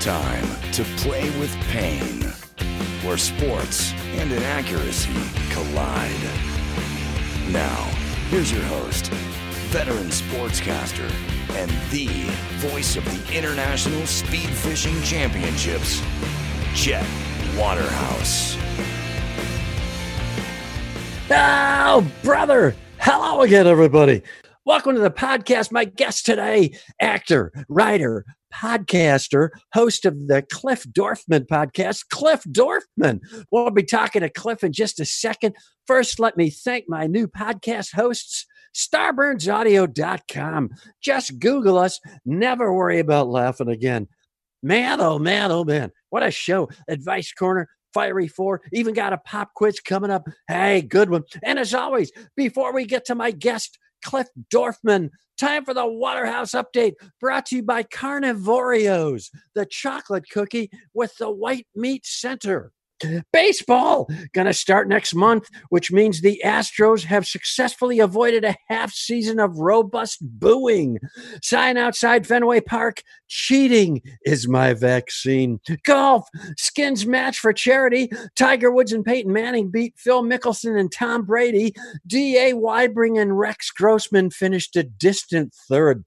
time to play with pain, where sports and inaccuracy collide. Now, here's your host, veteran sportscaster, and the voice of the International Speed Fishing Championships, Chet Waterhouse. Oh, brother. Hello again, everybody. Welcome to the podcast. My guest today, actor, writer, podcaster, host of the Cliff Dorfman podcast, Cliff Dorfman. We'll be talking to Cliff in just a second. First, let me thank my new podcast hosts, starburnsaudio.com. Just Google us. Never worry about laughing again. Man, oh man, oh man. What a show. Advice Corner, Fiery Four, even got a pop quiz coming up. Hey, good one. And as always, before we get to my guest, Cliff Dorfman, time for the Waterhouse Update brought to you by Carnivorios, the chocolate cookie with the white meat center. Baseball to start next month, which means the Astros have successfully avoided a half season of robust booing. Sign outside Fenway Park, cheating is my vaccine. Golf, skins match for charity. Tiger Woods and Peyton Manning beat Phil Mickelson and Tom Brady. D.A. Weibring and Rex Grossman finished a distant third.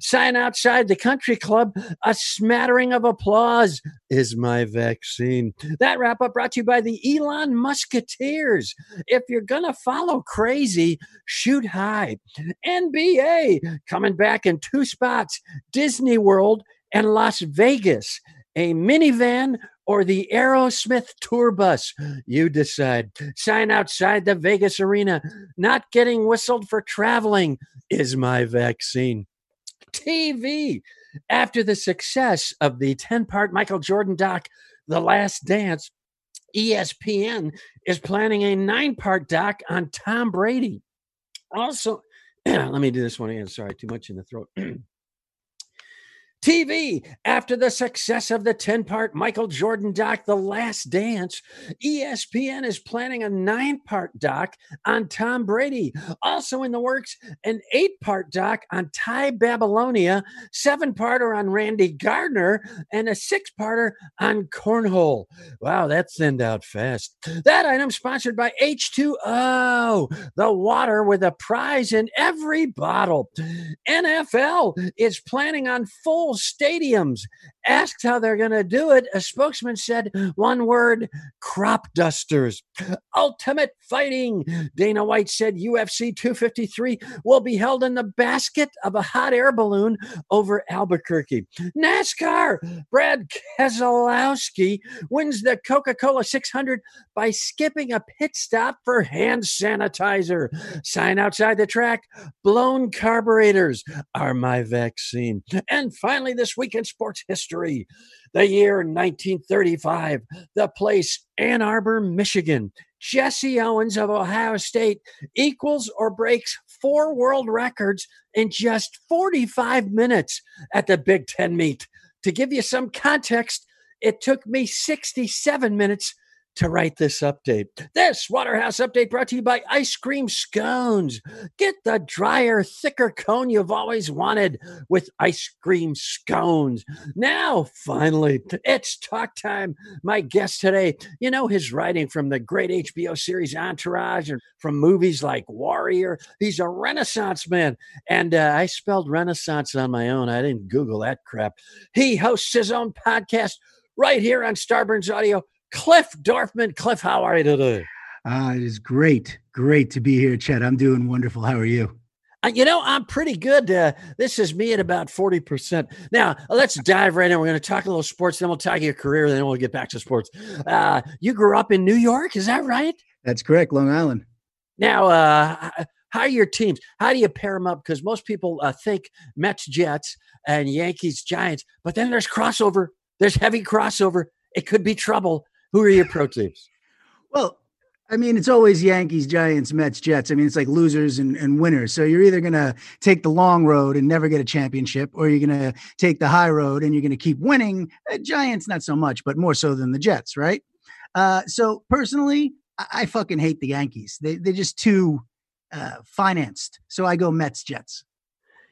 Sign outside the country club, a smattering of applause is my vaccine. That wrap up brought to you by the Elon Musketeers. If you're going to follow crazy, shoot high. NBA coming back in two spots Disney World and Las Vegas. A minivan or the Aerosmith tour bus. You decide. Sign outside the Vegas arena. Not getting whistled for traveling is my vaccine. TV. After the success of the 10 part Michael Jordan doc, The Last Dance, ESPN is planning a nine part doc on Tom Brady. Also, let me do this one again. Sorry, too much in the throat. TV. After the success of the 10 part Michael Jordan doc, The Last Dance, ESPN is planning a nine part doc on Tom Brady. Also in the works, an eight part doc on Tai Babilonia, seven parter on Randy Gardner, and a six parter on Cornhole. Wow, that thinned out fast. That item sponsored by H2O, the water with a prize in every bottle. NFL is planning on full stadiums. Asked how they're going to do it, a spokesman said one word crop dusters. Ultimate fighting. Dana White said UFC 253 will be held in the basket of a hot air balloon over Albuquerque. NASCAR. Brad Keselowski wins the Coca Cola 600 by skipping a pit stop for hand sanitizer. Sign outside the track. Blown carburetors are my vaccine. And finally, this week in sports history, the year 1935, the place Ann Arbor, Michigan. Jesse Owens of Ohio State equals or breaks four world records in just 45 minutes at the Big Ten meet. To give you some context, it took me 67 minutes to write this update. This Waterhouse update brought to you by Ice Cream Scones. Get the drier, thicker cone you've always wanted with Ice Cream Scones. Now, finally, it's talk time. My guest today, you know his writing from the great HBO series Entourage and from movies like Warrior. He's a Renaissance man. And uh, I spelled Renaissance on my own. I didn't Google that crap. He hosts his own podcast right here on Starburns Audio. Cliff Dorfman. Cliff, how are you today? Uh, it is great. Great to be here, Chet. I'm doing wonderful. How are you? Uh, you know, I'm pretty good. Uh, this is me at about 40%. Now, let's dive right in. We're going to talk a little sports, then we'll talk your career, then we'll get back to sports. Uh, you grew up in New York, is that right? That's correct, Long Island. Now, uh, how are your teams? How do you pair them up? Because most people uh, think Mets, Jets, and Yankees, Giants, but then there's crossover. There's heavy crossover. It could be trouble. Who are your pro teams? Well, I mean, it's always Yankees, Giants, Mets, Jets. I mean, it's like losers and, and winners. So you're either going to take the long road and never get a championship, or you're going to take the high road and you're going to keep winning. Uh, Giants, not so much, but more so than the Jets, right? Uh, so personally, I, I, fucking hate the Yankees. They, they're just too uh, financed. So I go Mets, Jets.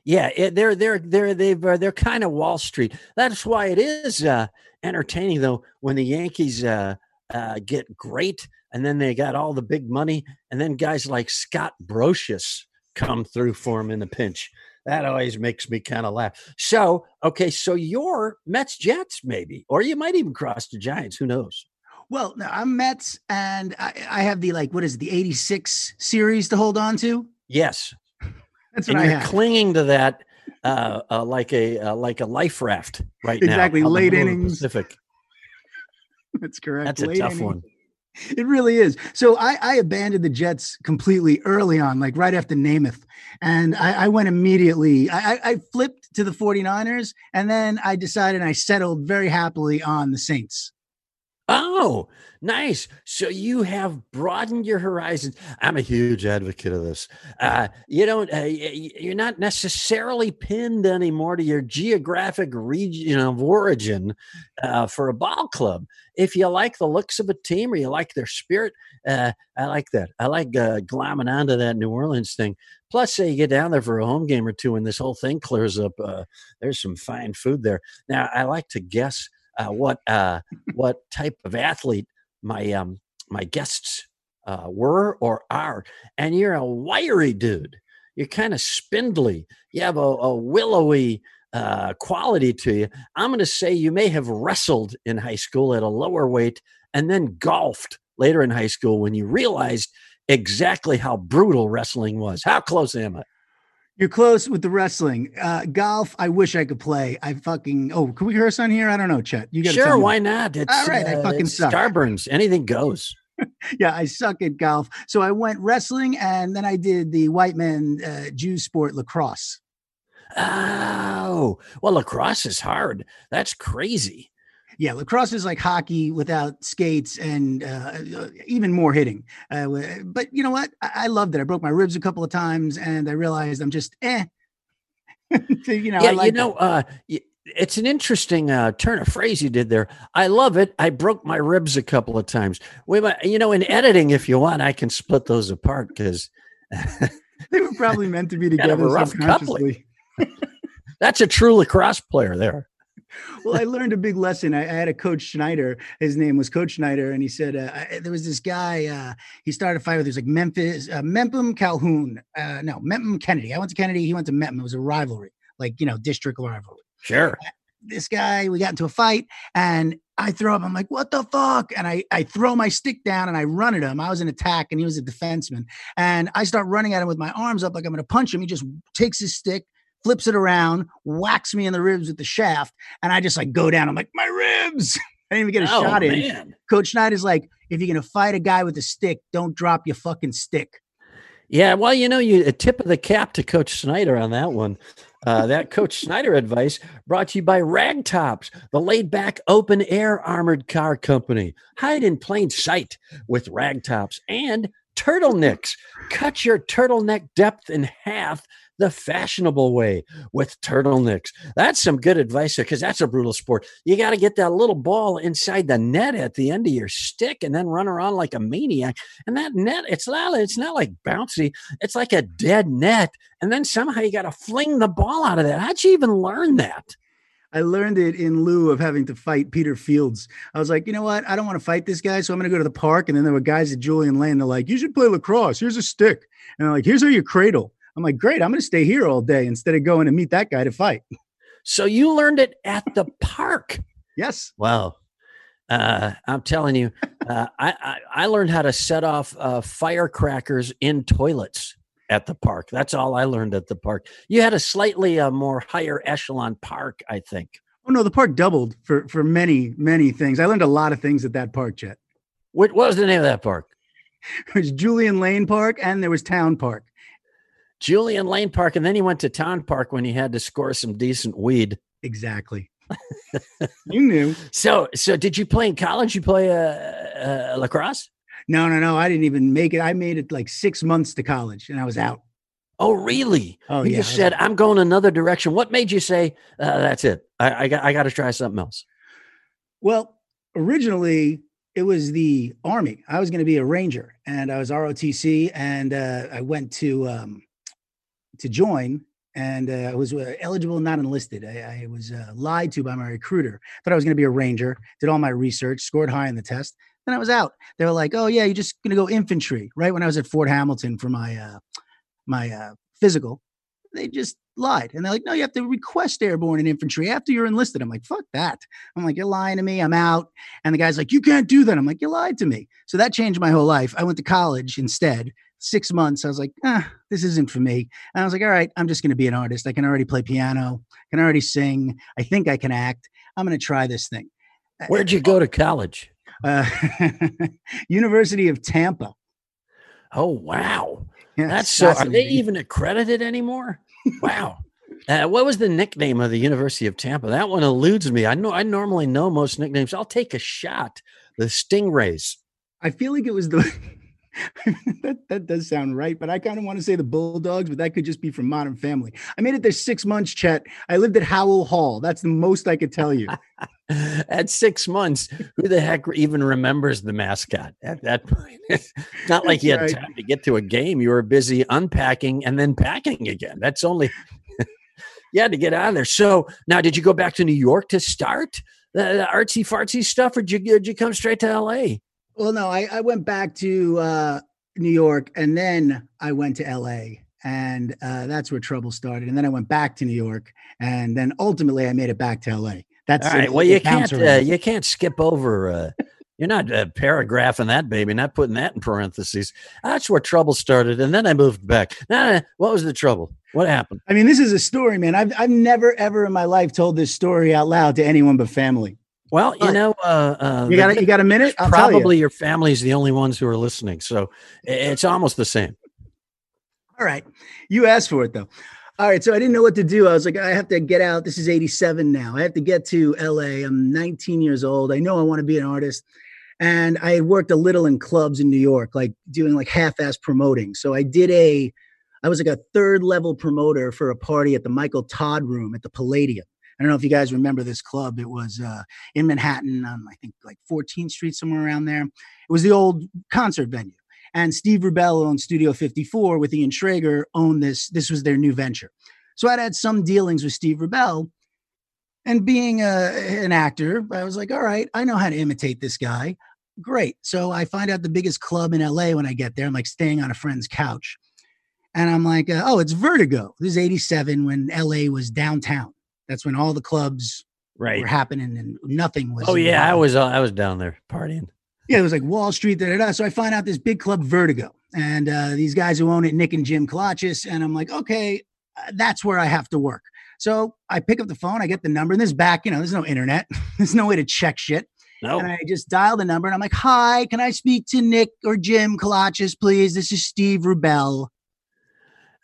Yeah, it, they're they're they're they've uh, they're kind of Wall Street. That's why it is uh, entertaining though when the Yankees uh, uh, get great and then they got all the big money and then guys like Scott Brosius come through for him in the pinch. That always makes me kind of laugh. So, okay, so you're Mets Jets maybe, or you might even cross the Giants. Who knows? Well, no, I'm Mets, and I, I have the like what is it, the '86 series to hold on to. Yes, That's and what I you're have. clinging to that uh, uh, like a uh, like a life raft right Exactly, now. the late middle of the innings. Pacific. That's correct. That's a tough inning. one. It really is. So I, I abandoned the Jets completely early on, like right after Namath. And I, I went immediately, I, I- I flipped to the 49ers and then I decided I settled very happily on the Saints. Oh, nice. So you have broadened your horizons. I'm a huge advocate of this. Uh, you don't, uh, you're not necessarily pinned anymore to your geographic region of origin uh, for a ball club. If you like the looks of a team or you like their spirit, uh, I like that. I like uh, glomming onto that New Orleans thing. Plus, say you get down there for a home game or two and this whole thing clears up. Uh, there's some fine food there. Now, I like to guess uh, what uh, what type of athlete my um, my guests uh, were or are, and you're a wiry dude. You're kind of spindly. You have a, a willowy uh, quality to you. I'm going to say you may have wrestled in high school at a lower weight and then golfed later in high school when you realized exactly how brutal wrestling was. How close am I? You're close with the wrestling. Uh, golf, I wish I could play. I fucking, oh, can we curse on here? I don't know, Chet. You got Sure, why not? It's, All right, I uh, fucking it's suck. Starburns. Anything goes. Yeah, I suck at golf. So I went wrestling and then I did the white man uh, Jew sport lacrosse. Oh, well, lacrosse is hard. That's crazy. Yeah, lacrosse is like hockey without skates and uh, uh, even more hitting. Uh, but you know what? I, I loved it. I broke my ribs a couple of times, and I realized I'm just eh. you know, I yeah, you know, uh, it's an interesting uh, turn of phrase you did there. I love it. I broke my ribs a couple of times. We, might- you know, in editing, if you want, I can split those apart because they were probably meant to be Kind of together rough subconsciously. that's a true lacrosse player there. Well, I learned a big lesson. I, I had a coach Schneider. His name was Coach Schneider, and he said uh, I, there was this guy. Uh, he started a fight with. He was like Memphis, uh, Mepham Calhoun. Uh, no, Mepham Kennedy. I went to Kennedy. He went to Mepham. It was a rivalry, like you know, district rivalry. Sure. This guy, we got into a fight, and I throw up. I'm like, what the fuck? And I I throw my stick down and I run at him. I was an attack, and he was a defenseman. And I start running at him with my arms up like I'm going to punch him. He just takes his stick, flips it around, whacks me in the ribs with the shaft, and I just like go down. I'm like, my ribs. I didn't even get a oh, shot in. man. Coach Schneider's like, if you're gonna fight a guy with a stick, don't drop your fucking stick. Yeah, well, you know, you a tip of the cap to Coach Snyder on that one. Uh, that Coach Snyder advice brought to you by Ragtops, the laid back open air armored car company. Hide in plain sight with Ragtops and turtlenecks. Cut your turtleneck depth in half the fashionable way with turtlenecks. That's some good advice because that's a brutal sport. You got to get that little ball inside the net at the end of your stick and then run around like a maniac. And that net, it's not, it's not like bouncy. It's like a dead net. And then somehow you got to fling the ball out of that. How'd you even learn that? I learned it in lieu of having to fight Peter Fields. I was like, you know what? I don't want to fight this guy, so I'm going to go to the park. And then there were guys at Julian Lane. They're like, you should play lacrosse. Here's a stick. And they're like, here's how you cradle. I'm like, great. I'm going to stay here all day instead of going to meet that guy to fight. So you learned it at the park. Yes. Wow. Uh, I'm telling you, uh, I, I, I learned how to set off uh, firecrackers in toilets at the park. That's all I learned at the park. You had a slightly uh, more higher echelon park, I think. Oh no, the park doubled for for many many things. I learned a lot of things at that park, Chet. What was the name of that park? it was Julian Lane Park and there was Town Park. Julian Lane Park, and then he went to Town Park when he had to score some decent weed. Exactly. you knew. So, so did you play in college? You play uh, uh, lacrosse? No, no, no. I didn't even make it. I made it like six months to college and I was out. Oh, really? Oh, you yeah. just said I'm going another direction. What made you say uh, that's it? I, I got I got to try something else. Well, originally it was the army. I was going to be a ranger, and I was ROTC, and uh, I went to um, to join, and uh, I was uh, eligible, not enlisted. I, I was uh, lied to by my recruiter. Thought I was going to be a ranger. Did all my research, scored high in the test. Then I was out. They were like, "Oh yeah, you're just going to go infantry." Right when I was at Fort Hamilton for my uh, my uh, physical, they just lied. And they're like, no, you have to request airborne and infantry after you're enlisted. I'm like, fuck that. I'm like, you're lying to me. I'm out. And the guy's like, you can't do that. I'm like, you lied to me. So that changed my whole life. I went to college instead. Six months, I was like, ah, this isn't for me. And I was like, all right, I'm just going to be an artist. I can already play piano, can already sing. I think I can act. I'm going to try this thing. Where'd you go to college? Uh, University of Tampa. Oh, wow. Yeah, That's so. Are they even accredited anymore? Wow. Uh, what was the nickname of the University of Tampa? That one eludes me. I know. I normally know most nicknames. I'll take a shot. The Stingrays. I feel like it was the. that that does sound right, but I kind of want to say the Bulldogs, but that could just be from Modern Family. I made it there six months, Chet. I lived at Howell Hall. That's the most I could tell you. At six months, who the heck even remembers the mascot at that point? It's not like That's you had right. time to get to a game. You were busy unpacking and then packing again. That's only you had to get out of there. So now, did you go back to New York to start the, the artsy fartsy stuff, or did you, did you come straight to L.A.? Well, no, I, I went back to uh, New York and then I went to LA. And uh, that's where trouble started. And then I went back to New York. And then ultimately I made it back to LA. That's All right. it- Well, you can't uh, you can't skip over. Uh, you're not uh, paragraphing that baby, not putting that in parentheses. That's where trouble started, and then I moved back. Nah, nah, what was the trouble? What happened? I mean, this is a story, man. I've, I've never, ever in my life told this story out loud to anyone but family. Well, you know, uh, uh, You got You got a minute? I'll tell you. probably your family's the only ones who are listening, so it's almost the same. All right. You asked for it though. All right. So I didn't know what to do. I was like, I have to get out. This is 87 now. I have to get to LA. I'm 19 years old. I know I want to be an artist. And I had worked a little in clubs in New York, like doing like half ass promoting. So I did a, I was like a third level promoter for a party at the Michael Todd room at the Palladium. I don't know if you guys remember this club. It was uh, in Manhattan on, I think, like 14th Street, somewhere around there. It was the old concert venue and Steve Rubell owned Studio 54 with Ian Schrager owned this. This was their new venture. So I'd had some dealings with Steve Rubell. And being a, an actor, I was like, all right, I know how to imitate this guy. Great. So I find out the biggest club in LA when I get there. I'm like staying on a friend's couch. And I'm like, uh, oh, it's Vertigo. This is 87 when LA was downtown. That's when all the clubs Right. were happening and nothing was. Oh yeah, I was uh, I was down there partying. Yeah, it was like Wall Street. Da, da, da. So I find out this big club, Vertigo, and uh, these guys who own it, Nick and Jim Colachis, and I'm like, okay, uh, that's where I have to work. So I pick up the phone, I get the number, and this back, you know, there's no internet, there's no way to check shit, No, and I just dial the number, and I'm like, hi, can I speak to Nick or Jim Colachis, please? This is Steve Rubell.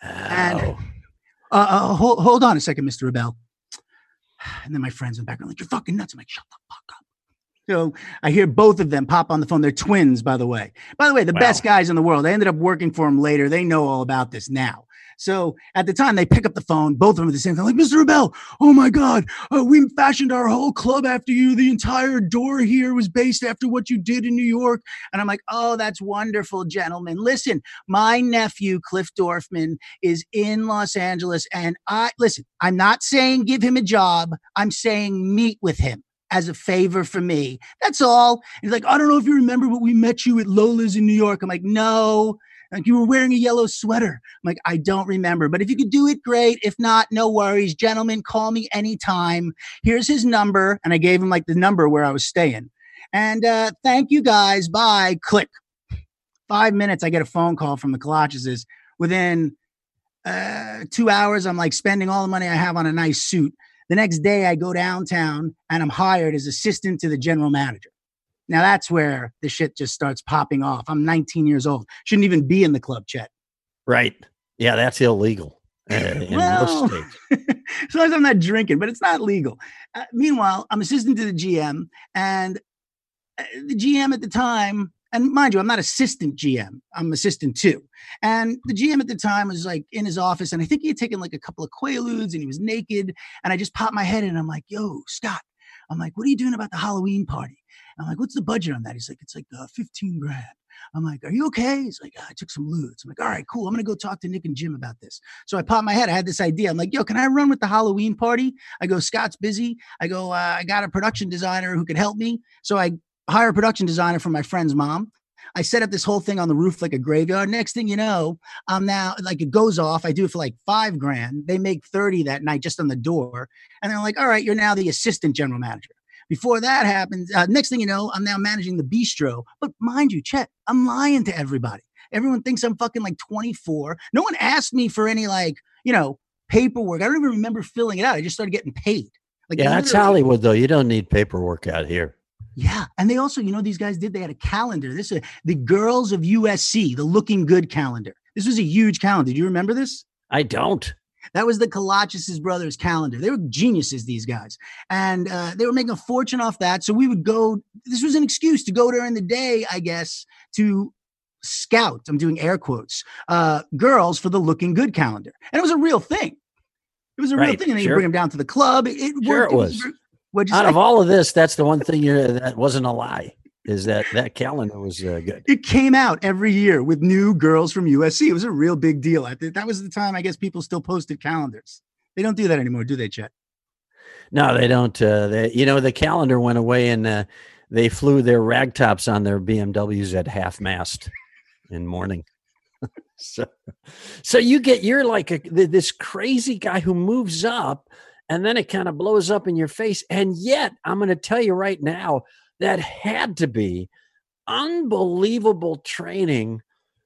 and- Uh, uh, hold, hold on a second, Mr. Rubell. And then my friends in the background, like, you're fucking nuts. I'm like, shut the fuck up. So I hear both of them pop on the phone. They're twins, by the way. By the way, the Wow. best guys in the world. I ended up working for them later. They know all about this now. So at the time, they pick up the phone, both of them at the same time, like, Mr. Rubell, oh my God, uh, we fashioned our whole club after you. The entire door here was based after what you did in New York. And I'm like, oh, that's wonderful, gentlemen. Listen, my nephew, Cliff Dorfman, is in Los Angeles. And I listen, I'm not saying give him a job. I'm saying meet with him as a favor for me. That's all. He's like, I don't know if you remember, but we met you at Lola's in New York. I'm like, no. Like you were wearing a yellow sweater. I'm like, I don't remember. But if you could do it, great. If not, no worries. Gentlemen, call me anytime. Here's his number. And I gave him like the number where I was staying. And uh, thank you guys. Bye. Click. Five minutes, I get a phone call from the Colacheses. Within uh, two hours, I'm like spending all the money I have on a nice suit. The next day, I go downtown and I'm hired as assistant to the general manager. Now that's where the shit just starts popping off. I'm 19 years old. Shouldn't even be in the club, Chet. right. Yeah, that's illegal in Well- most states. as long as I'm not drinking, but it's not legal. Uh, meanwhile, I'm assistant to the GM, and uh, the GM at the time, and mind you, I'm not assistant GM, I'm assistant too. And the GM at the time was like in his office, and I think he had taken like a couple of Quaaludes and he was naked. And I just popped my head in, and I'm like, yo, Scott, I'm like, what are you doing about the Halloween party? I'm like, what's the budget on that? He's like, it's like uh, 15 grand. I'm like, "Are you okay?" He's like, "I took some ludes." I'm like, "All right, cool. I'm gonna go talk to Nick and Jim about this." So I popped my head. I had this idea. I'm like, "Yo, can I run with the Halloween party?" I go, "Scott's busy." I go, uh, "I got a production designer who could help me." So I hire a production designer from my friend's mom. I set up this whole thing on the roof like a graveyard. Next thing you know, I'm now like it goes off. I do it for like five grand. They make 30 that night just on the door. And they're like, all right, you're now the assistant general manager. Before that happens, uh, next thing you know, I'm now managing the bistro. But mind you, Chet, I'm lying to everybody. Everyone thinks I'm fucking like 24. No one asked me for any like, you know, paperwork. I don't even remember filling it out. I just started getting paid. Like, yeah, that's Hollywood though. You don't need paperwork out here. Yeah, and they also, you know, these guys did. They had a calendar. This is the girls of USC, the looking good calendar. This was a huge calendar. Do you remember this? I don't. That was the Colachis brothers calendar. They were geniuses, these guys. And uh, they were making a fortune off that. So we would go, this was an excuse to go during the day, I guess, to scout, I'm doing air quotes, uh, girls for the looking good calendar. And it was a real thing. It was a right, real thing. And sure. you bring them down to the club. It, it sure worked. It was. It was Out say? of all of this, that's the one thing that wasn't a lie is that that calendar was uh, good. It came out every year with new girls from USC. It was a real big deal. I that was the time. I guess people still posted calendars. They don't do that anymore, do they, Chet? No, they don't. Uh, they, you know, the calendar went away, and uh, they flew their ragtops on their BMWs at half mast in morning. so, so you get you're like a, this crazy guy who moves up, and then it kind of blows up in your face. And yet, I'm going to tell you right now that had to be unbelievable training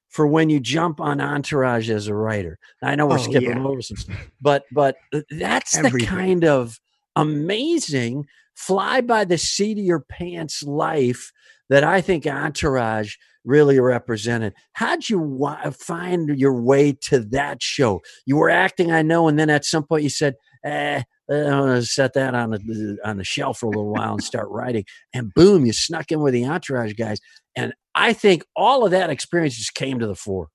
for when you jump on Entourage as a writer. I know we're oh, skipping yeah. over some stuff, but but that's Everything. the kind of amazing fly by the seat of your pants life that I think Entourage really represented. How'd you find your way to that show? You were acting, I know, and then at some point you said, eh, I'm gonna set that on the on the shelf for a little while and start writing. And boom, you snuck in with the entourage guys. And I think all of that experience just came to the fore.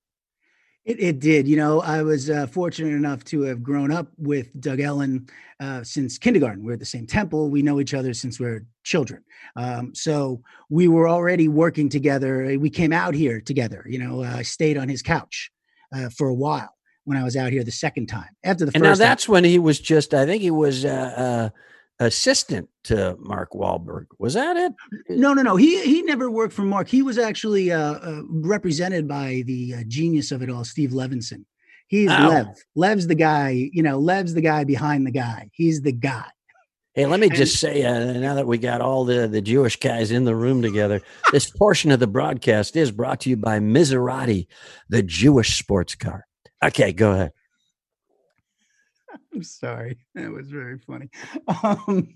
It, it did. You know, I was uh, fortunate enough to have grown up with Doug Ellin uh, since kindergarten. We're at the same temple. We know each other since we're children. Um, so we were already working together. We came out here together. You know, I stayed on his couch uh, for a while when I was out here the second time. After the and first, now that's time, when he was just. I think he was uh, uh, assistant to Mark Wahlberg. Was that it? No, no, no. He he never worked for Mark. He was actually uh, uh represented by the uh, genius of it all, Steve Levinson. He's oh. Lev. Lev's the guy. You know, Lev's the guy behind the guy. He's the guy. Hey, let me just say, uh, now that we got all the, the Jewish guys in the room together, this portion of the broadcast is brought to you by Maserati, the Jewish sports car. Okay, go ahead. I'm sorry. That was very funny. Um,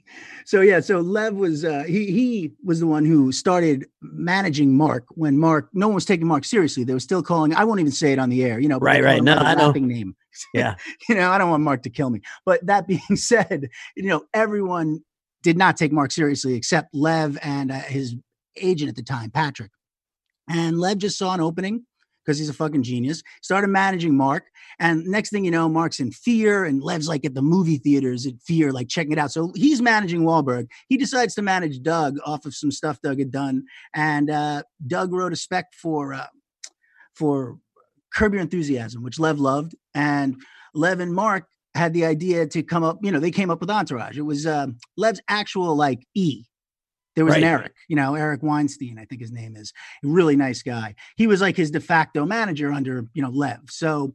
so yeah, so Lev was uh, he he was the one who started managing Mark when Mark no one was taking Mark seriously. They were still calling. I won't even say it on the air. You know, right, right. No, I know. Name. Yeah. you know, I don't want Mark to kill me. But that being said, you know, everyone did not take Mark seriously except Lev and uh, his agent at the time, Patrick. And Lev just saw an opening because he's a fucking genius. Started managing Mark, and next thing you know, Mark's in fear, and Lev's like at the movie theaters at fear, like checking it out. So he's managing Wahlberg. He decides to manage Doug off of some stuff Doug had done, and uh, Doug wrote a spec for uh, for Curb Your Enthusiasm, which Lev loved, and Lev and Mark had the idea to come up. You know, they came up with Entourage. It was uh, Lev's actual like E there was right. an Eric, you know, Eric Weinstein, I think his name is. Really nice guy. He was like his de facto manager under, you know, Lev. So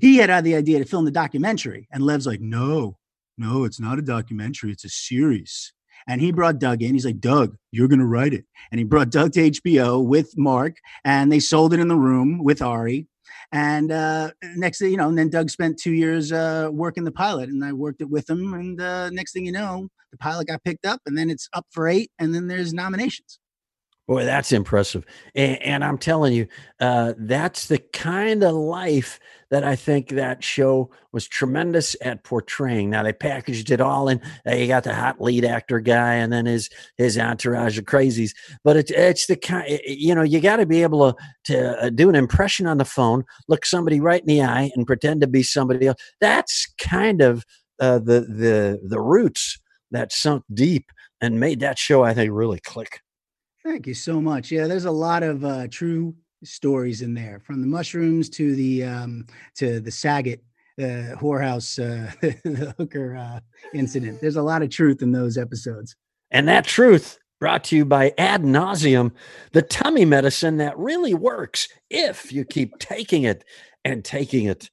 he had had the idea to film the documentary. And Lev's like, no, no, it's not a documentary, it's a series. And he brought Doug in. He's like, Doug, you're going to write it. And he brought Doug to HBO with Mark, and they sold it in the room with Ari. And uh, next thing you know, and then Doug spent two years uh, working the pilot, and I worked it with him. And uh, next thing you know, the pilot got picked up, and then it's up for eight, and then there's nominations. Boy, that's impressive. And, and I'm telling you, uh, that's the kind of life that I think that show was tremendous at portraying. Now they packaged it all in. Uh, you got the hot lead actor guy, and then his his entourage of crazies. But it's it's the kind you know you got to be able to to uh, do an impression on the phone, look somebody right in the eye, and pretend to be somebody else. That's kind of uh, the the the roots that sunk deep and made that show I think really click. Thank you so much. Yeah, there's a lot of uh, true stories in there, from the mushrooms to the um, to the Saget uh, whorehouse, uh, the hooker uh, incident. There's a lot of truth in those episodes. And that truth brought to you by Ad Nauseum, the tummy medicine that really works if you keep taking it and taking it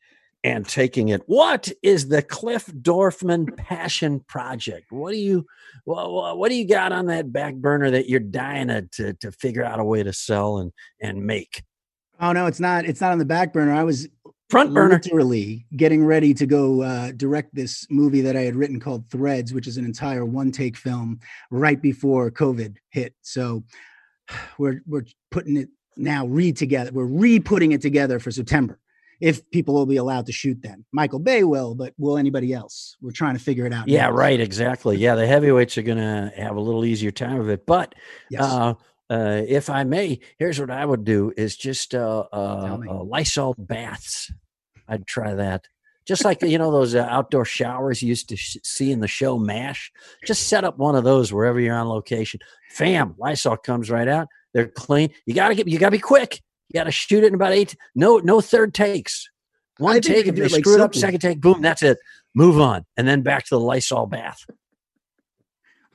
and taking it. What is the Cliff Dorfman Passion Project? What do you what, what do you got on that back burner that you're dying to, to, figure out a way to sell and and make? Oh no, it's not. It's not on the back burner. I was front burner literally getting ready to go uh, direct this movie that i had written called threads which is an entire one take film right before covid hit so we're we're putting it now re together we're re-putting it together for september if people will be allowed to shoot then michael bay will but will anybody else we're trying to figure it out yeah now. right exactly yeah the heavyweights are gonna have a little easier time of it but yes. uh uh, if I may, here's what I would do: is just uh, uh, uh, Lysol baths. I'd try that. Just like you know those uh, outdoor showers you used to sh- see in the show Mash. Just set up one of those wherever you're on location. Fam, Lysol comes right out. They're clean. You gotta get. You gotta be quick. You gotta shoot it in about eight. No, no third takes. One take. If they like screw it up, second take, boom, that's it. Move on, and then back to the Lysol bath.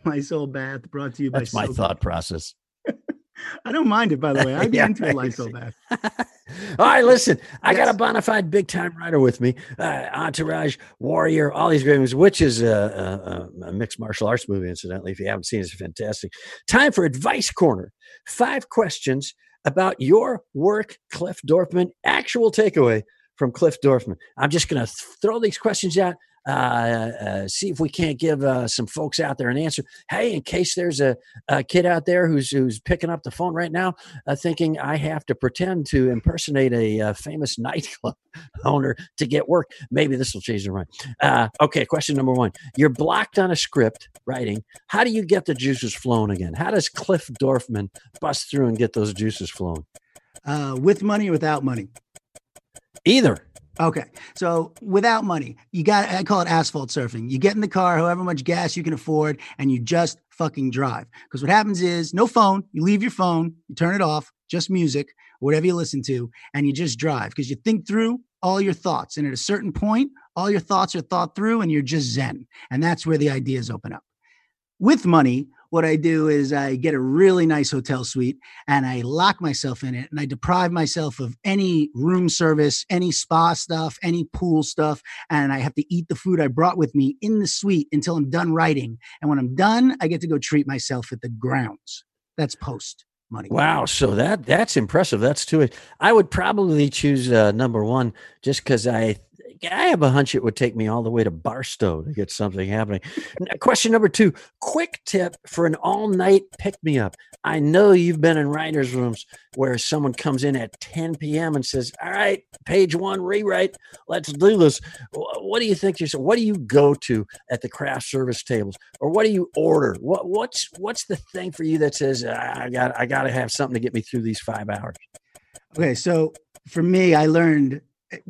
Lysol bath brought to you by. That's my thought process. I don't mind it, by the way. I'd be yeah, into a Lysol bath. all right, listen, I got a bona fide big time writer with me. Uh, Entourage, Warrior, all these great movies, which is a, a, a, mixed martial arts movie, incidentally. If you haven't seen it, it's fantastic. Time for Advice Corner. Five questions about your work, Cliff Dorfman. Actual takeaway from Cliff Dorfman. I'm just going to throw these questions out. Uh, uh, see if we can't give uh, some folks out there an answer. Hey, in case there's a, a kid out there who's who's picking up the phone right now, uh, thinking I have to pretend to impersonate a uh, famous nightclub owner to get work, maybe this will change their mind. Uh, okay, question number one: You're blocked on a script writing. How do you get the juices flowing again? How does Cliff Dorfman bust through and get those juices flowing? Uh with money or without money? Either. Okay. So without money, you got, I call it asphalt surfing. You get in the car, however much gas you can afford, and you just fucking drive. Because what happens is no phone, you leave your phone, you turn it off, just music, whatever you listen to, and you just drive because you think through all your thoughts. And at a certain point, all your thoughts are thought through and you're just zen. And that's where the ideas open up. With money, what I do is I get a really nice hotel suite and I lock myself in it and I deprive myself of any room service, any spa stuff, any pool stuff. And I have to eat the food I brought with me in the suite until I'm done writing. And when I'm done, I get to go treat myself at the grounds. That's post. Money. Wow, so that that's impressive. That's two. I would probably choose uh, number one just because I I have a hunch it would take me all the way to Barstow to get something happening. Question number two quick tip for an all night pick me up. I know you've been in writers' rooms where someone comes in at 10 p.m. and says, All right, page one, rewrite, let's do this. What do you think yourself? What do you go to at the craft service tables? Or what do you order? What, what's what's the thing for you that says, I got I gotta have something to get me through these five hours? Okay, so for me, I learned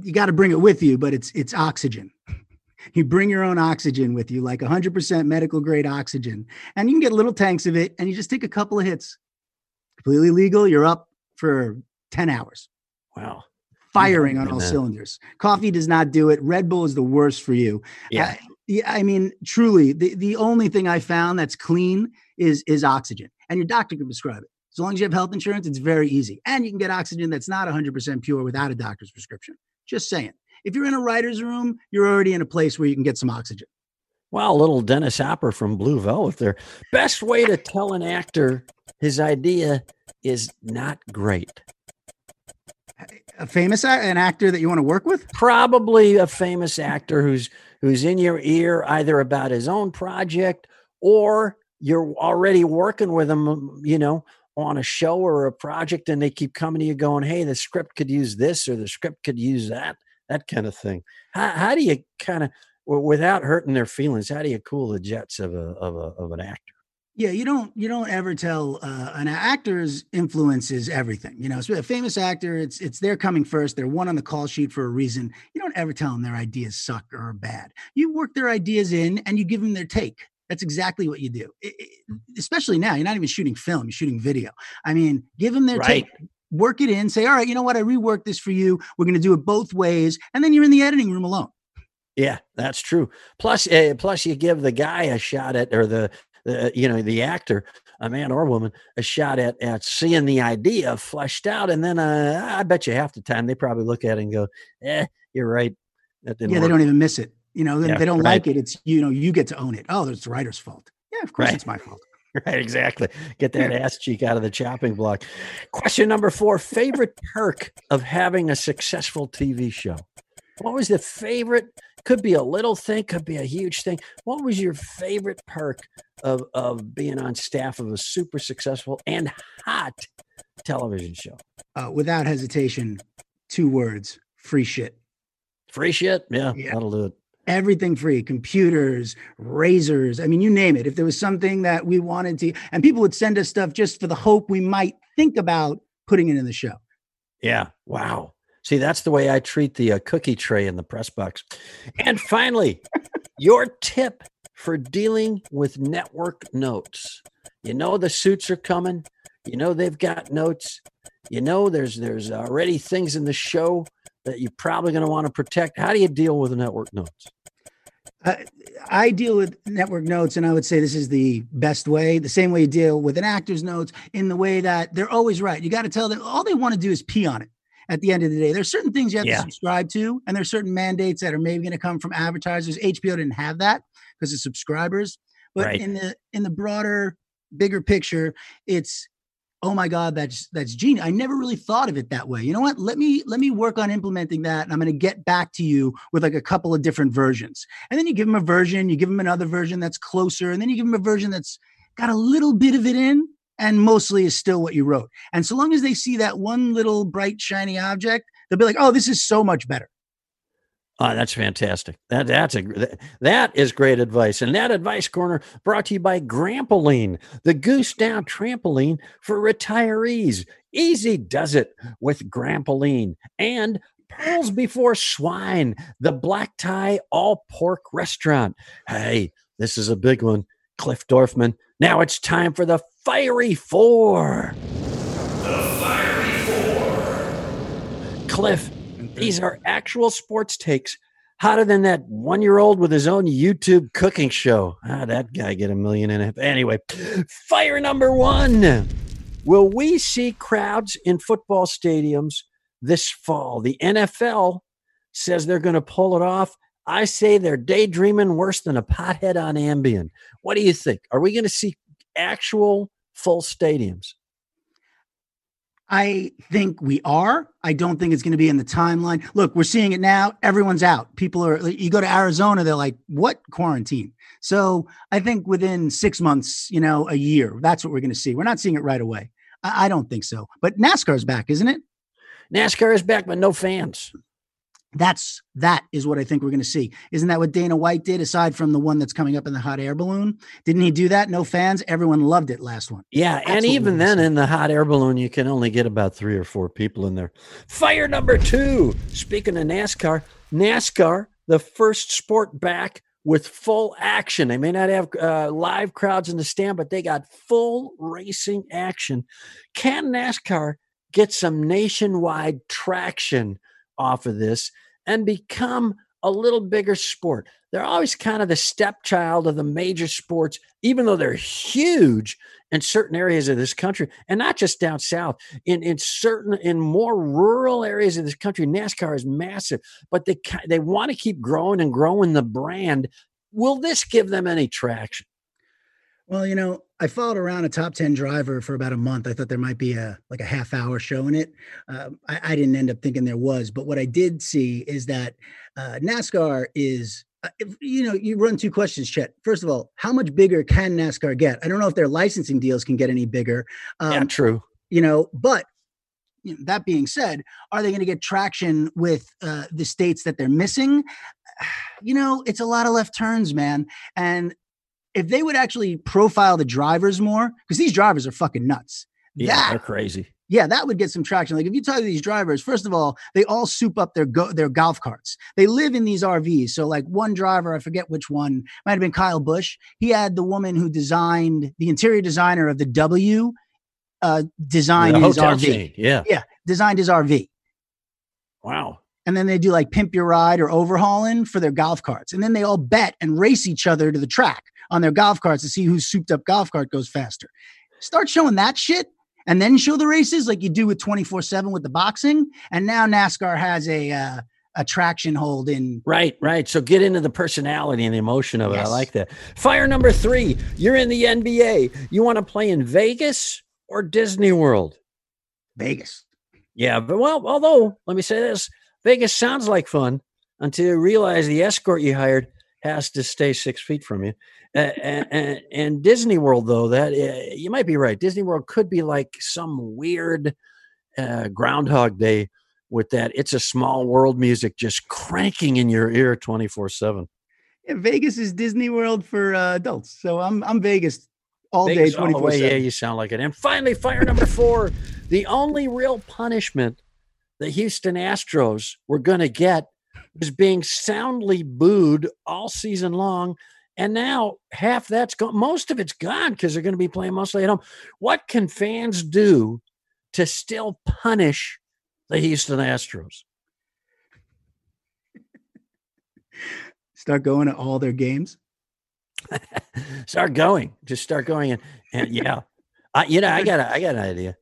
you got to bring it with you, but it's it's oxygen. you bring your own oxygen with you, like 100% medical grade oxygen, and you can get little tanks of it, and you just take a couple of hits. Completely legal. You're up for 10 hours. Wow. Firing on all cylinders. Coffee does not do it. Red Bull is the worst for you. Yeah. Uh, yeah, I mean, truly, the, the only thing I found that's clean is is oxygen, and your doctor can prescribe it. As long as you have health insurance, it's very easy. And you can get oxygen that's not 100% pure without a doctor's prescription. Just saying. If you're in a writer's room, you're already in a place where you can get some oxygen. Well, little Dennis Hopper from Blue Velvet there. Best way to tell an actor his idea is not great. A famous an actor that you want to work with? Probably a famous actor who's who's in your ear either about his own project or you're already working with him, you know, on a show or a project and they keep coming to you going, hey, the script could use this or the script could use that, that kind of thing. How, how do you kind of, without hurting their feelings, how do you cool the jets of a, of a, of an actor? Yeah, you don't you don't ever tell uh, an actor's influence is everything. You know, so a famous actor, it's it's they're coming first. They're one on the call sheet for a reason. You don't ever tell them their ideas suck or are bad. You work their ideas in and you give them their take. That's exactly what you do. It, it, especially now, you're not even shooting film; you're shooting video. I mean, give them their Right. take, work it in. Say, all right, you know what? I reworked this for you. We're going to do it both ways, and then you're in the editing room alone. Yeah, that's true. Plus, uh, plus you give the guy a shot at, or the, the you know, the actor, a man or woman, a shot at at seeing the idea fleshed out, and then uh, I bet you half the time they probably look at it and go, "Eh, you're right." That didn't yeah, they don't even miss it. You know, Yeah, they don't right. like it. It's you know, you get to own it. Oh, it's the writer's fault. Yeah, of course Right. it's my fault. Right, exactly. Get that ass cheek out of the chopping block. Question number four favorite perk of having a successful TV show? What was the favorite? Could be a little thing, could be a huge thing. What was your favorite perk of, of being on staff of a super successful and hot television show? Uh, without hesitation, two words: free shit. Free shit? Yeah, Yeah. that'll do it. Everything free computers razors i mean you name it if there was something that we wanted to and people would send us stuff just for the hope we might think about putting it in the show Yeah. Wow. See, that's the way I treat the uh, cookie tray in the press box. And finally, your tip for dealing with network notes. You know the suits are coming. You know they've got notes. You know there's there's already things in the show that you're probably going to want to protect. How do you deal with network notes? uh, i deal with network notes and i would say this is the best way the same way you deal with an actor's notes in the way that they're always right you got to tell them all they want to do is pee on it at the end of the day there's certain things you have Yeah. to subscribe to and there's certain mandates that are maybe going to come from advertisers hbo didn't have that because of subscribers but Right. in the in the broader bigger picture it's oh my god that's that's genius. I never really thought of it that way. You know what? Let me let me work on implementing that and i'm going to get back to you with like a couple of different versions. And then you give them a version you give them another version that's closer and then you give them a version that's got a little bit of it in and mostly is still what you wrote. And so long as they see that one little bright shiny object they'll be like oh this is so much better Oh, that's fantastic. That that's a that is great advice. And that advice corner brought to you by Grampoline, the goose down trampoline for retirees. Easy does it with Grampoline and Pearls Before Swine, the black tie all pork restaurant. Hey, this is a big one. Cliff Dorfman. Now it's time for the Fiery Four. the Fiery Four. Cliff, these are actual sports takes. Hotter than that one year old with his own YouTube cooking show. Ah, that guy get a million in it. Anyway, fire number one. Will we see crowds in football stadiums this fall? The NFL says they're going to pull it off. I say they're daydreaming worse than a pothead on Ambien. What do you think? Are we going to see actual full stadiums? I think we are. I don't think it's going to be in the timeline. Look, we're seeing it now. Everyone's out. People are, you go to Arizona, they're like, what quarantine? So I think within six months, you know, a year, that's what we're going to see. We're not seeing it right away. I, I don't think so. But NASCAR's back, isn't it? NASCAR is back, but no fans. That's that is what I think we're going to see. Isn't that what Dana White did? Aside from the one that's coming up in the hot air balloon, didn't he do that? No fans. Everyone loved it last one. Yeah, That's and even then, in the hot air balloon, you can only get about three or four people in there. Fire number two. Speaking of NASCAR, NASCAR, the first sport back with full action. They may not have uh, live crowds in the stand, but they got full racing action. Can NASCAR get some nationwide traction off of this and become a little bigger sport? They're always kind of the stepchild of the major sports, even though they're huge in certain areas of this country, and not just down south. In in certain in more rural areas of this country, NASCAR is massive, but they they want to keep growing and growing the brand. Will this give them any traction? Well, you know, I followed around a top 10 driver for about a month. I thought there might be a like a half hour show in it. Um, I, I didn't end up thinking there was, but what I did see is that uh, NASCAR is, uh, if, you know, you run two questions, Chet. First of all, how much bigger can NASCAR get? I don't know if their licensing deals can get any bigger. Um, yeah, true. you know but you know, that being said are they going to get traction with uh, the states that they're missing you know it's a lot of left turns man and if they would actually profile the drivers more because these drivers are fucking nuts Yeah, they're crazy. yeah, that would get some traction. Like if you talk to these drivers, first of all, they all soup up their go- their golf carts. They live in these RVs. So like one driver, I forget which one, might have been Kyle Busch. He had the woman who designed the interior designer of the W uh designed his RV. chain. Yeah. Yeah, designed his RV. Wow. And then they do like pimp your ride or overhauling for their golf carts. And then they all bet and race each other to the track on their golf carts to see whose souped up golf cart goes faster. Start showing that shit and then show the races like you do with 24 7 with the boxing. And now NASCAR has a, uh, a traction hold in. Right, right. So get into the personality and the emotion of it. I like that. Fire number three. You're in the NBA. You want to play in Vegas or Disney World? Vegas. Yeah, but well, although let me say this, Vegas sounds like fun until you realize the escort you hired has to stay six feet from you. And, and, and Disney World, though, that uh, you might be right. Disney World could be like some weird uh, Groundhog Day with that "It's a Small World" music just cranking in your ear twenty four seven. Yeah, Vegas is Disney World for uh, adults. So I'm, I'm Vegas all day, Vegas all the 24 way. Yeah, 7. you sound like it. And finally, fire number four. The only real punishment the Houston Astros were going to get was being soundly booed all season long. And now half that's gone. Most of it's gone because they're going to be playing mostly at home. What can fans do to still punish the Houston Astros? Start going to all their games. start going. Just start going. And, and yeah, I, you know, I got, a, I got an idea.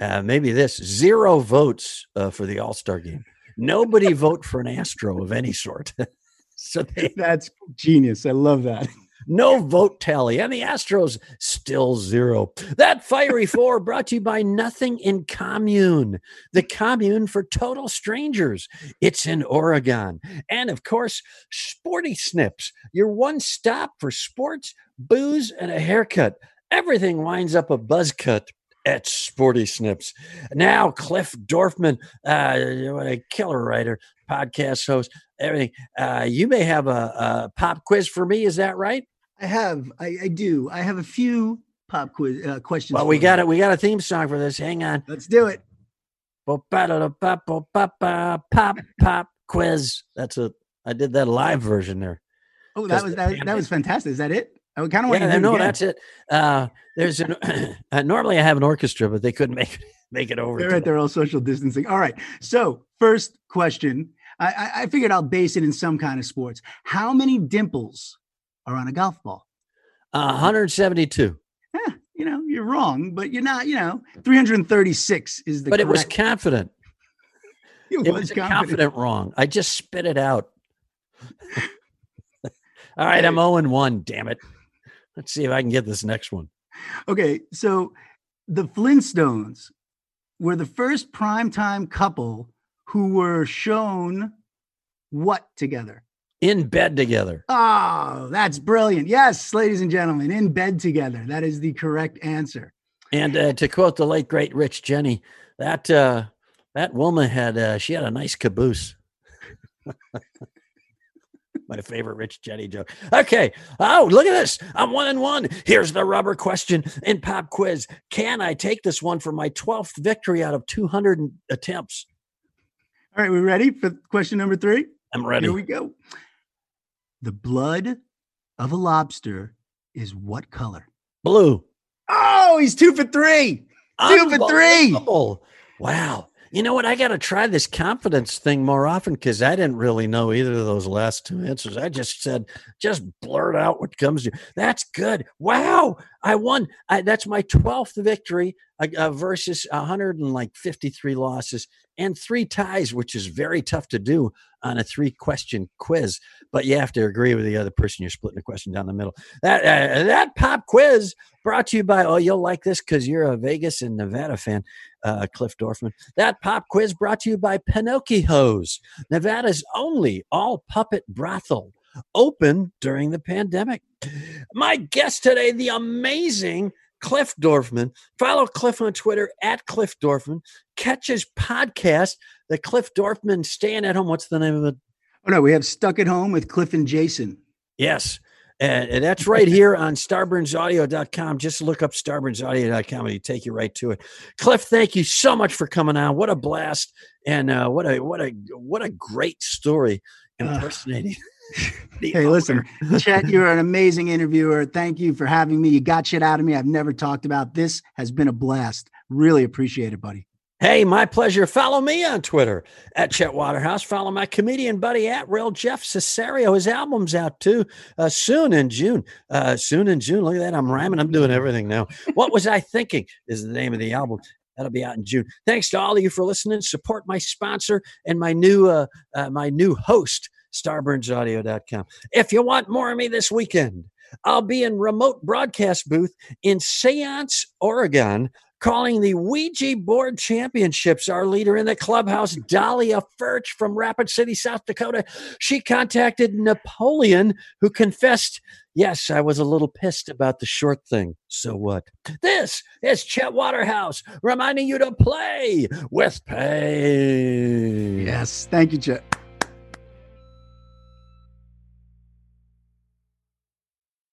Uh, maybe this zero votes uh, for the All Star game. Nobody vote for an Astro of any sort. so they, That's genius. I love that. no vote tally, and the Astros still zero. That fiery four brought to you by Nothing in Commune, the commune for total strangers. It's in Oregon, and of course, Sporty Snips, your one stop for sports, booze, and a haircut. Everything winds up a buzz cut at Sporty Snips. Now, Cliff Dorfman, uh, what a killer writer, podcast host, everything. Uh, you may have a, a pop quiz for me. Is that right? I have, I, I do. I have a few pop quiz uh, questions. Well, we got it. We got a theme song for this. Hang on. Let's do it. Pop pop pop quiz. That's a. I did that live version there. Oh, that was that, that was fantastic. Is that it? I kind of want Yeah, to it no, again. that's it. Uh, there's an. uh, normally, I have an orchestra, but they couldn't make make it over. They're right. They're all social distancing. All right. So, first question. I, I, I figured I'll base it in some kind of sports. How many dimples are on a golf ball? Uh, 172. Eh, you know, you're wrong, but you're not. You know, 336 is the. But it was correct- confident. it It was was confident. confident wrong. I just spit it out. All right, I'm 0 and 1. Damn it. Let's see if I can get this next one. Okay, so the Flintstones were the first primetime couple who were shown what together? In bed together. Oh, that's brilliant. Yes, ladies and gentlemen, in bed together. That is the correct answer. And uh, to quote the late great Rich Jeni, that uh, that woman had uh, she had a nice caboose. My favorite Rich Jeni joke. Okay. Oh, look at this. I'm one and one. Here's the rubber question in pop quiz. Can I take this one for my 12th victory out of 200 attempts? All right, we ready for question number three? I'm ready. Here we go. The blood of a lobster is what color? Blue. Oh, he's two for three. Two for three. Wow. You know what? I got to try this confidence thing more often because I didn't really know either of those last two answers. I just said, just blurt out what comes to you. That's good. Wow. I won. I, that's my 12th victory uh, uh, versus 153 losses and three ties, which is very tough to do on a three question quiz. But you have to agree with the other person. You're splitting the question down the middle. That, uh, that pop quiz brought to you by, oh, you'll like this because you're a Vegas and Nevada fan uh, Cliff Dorfman. That pop quiz brought to you by Pinocchio's, Nevada's only all puppet brothel, open during the pandemic. My guest today, the amazing Cliff Dorfman. Follow Cliff on Twitter at Cliff Dorfman. Catch his podcast, the Cliff Dorfman Staying at Home. What's the name of it? Oh no, we have stuck at home with Cliff and Jason. Yes. And, that's right here on starburnsaudio.com. Just look up starburnsaudio.com and you take you right to it. Cliff, thank you so much for coming on. What a blast. And uh, what a what a what a great story impersonating. hey, listen, Chet, you're an amazing interviewer. Thank you for having me. You got shit out of me I've never talked about. This has been a blast. Really appreciate it, buddy. Hey, my pleasure. Follow me on Twitter at Chet Waterhouse. Follow my comedian buddy at Real Jeff Cesario. His album's out too uh, soon in June. Uh, soon in June. Look at that. I'm rhyming. I'm doing everything now. What was I thinking? Is the name of the album. That'll be out in June. Thanks to all of you for listening. Support my sponsor and my new uh, uh my new host, StarburnsAudio.com. If you want more of me this weekend, I'll be in remote broadcast booth in Seance, Oregon calling the Ouija board championships. Our leader in the clubhouse, Dahlia Furch from Rapid City, South Dakota. She contacted Napoleon, who confessed, Yes, I was a little pissed about the short thing. So what? This is Chet Waterhouse reminding you to play with pain. Yes. Thank you, Chet.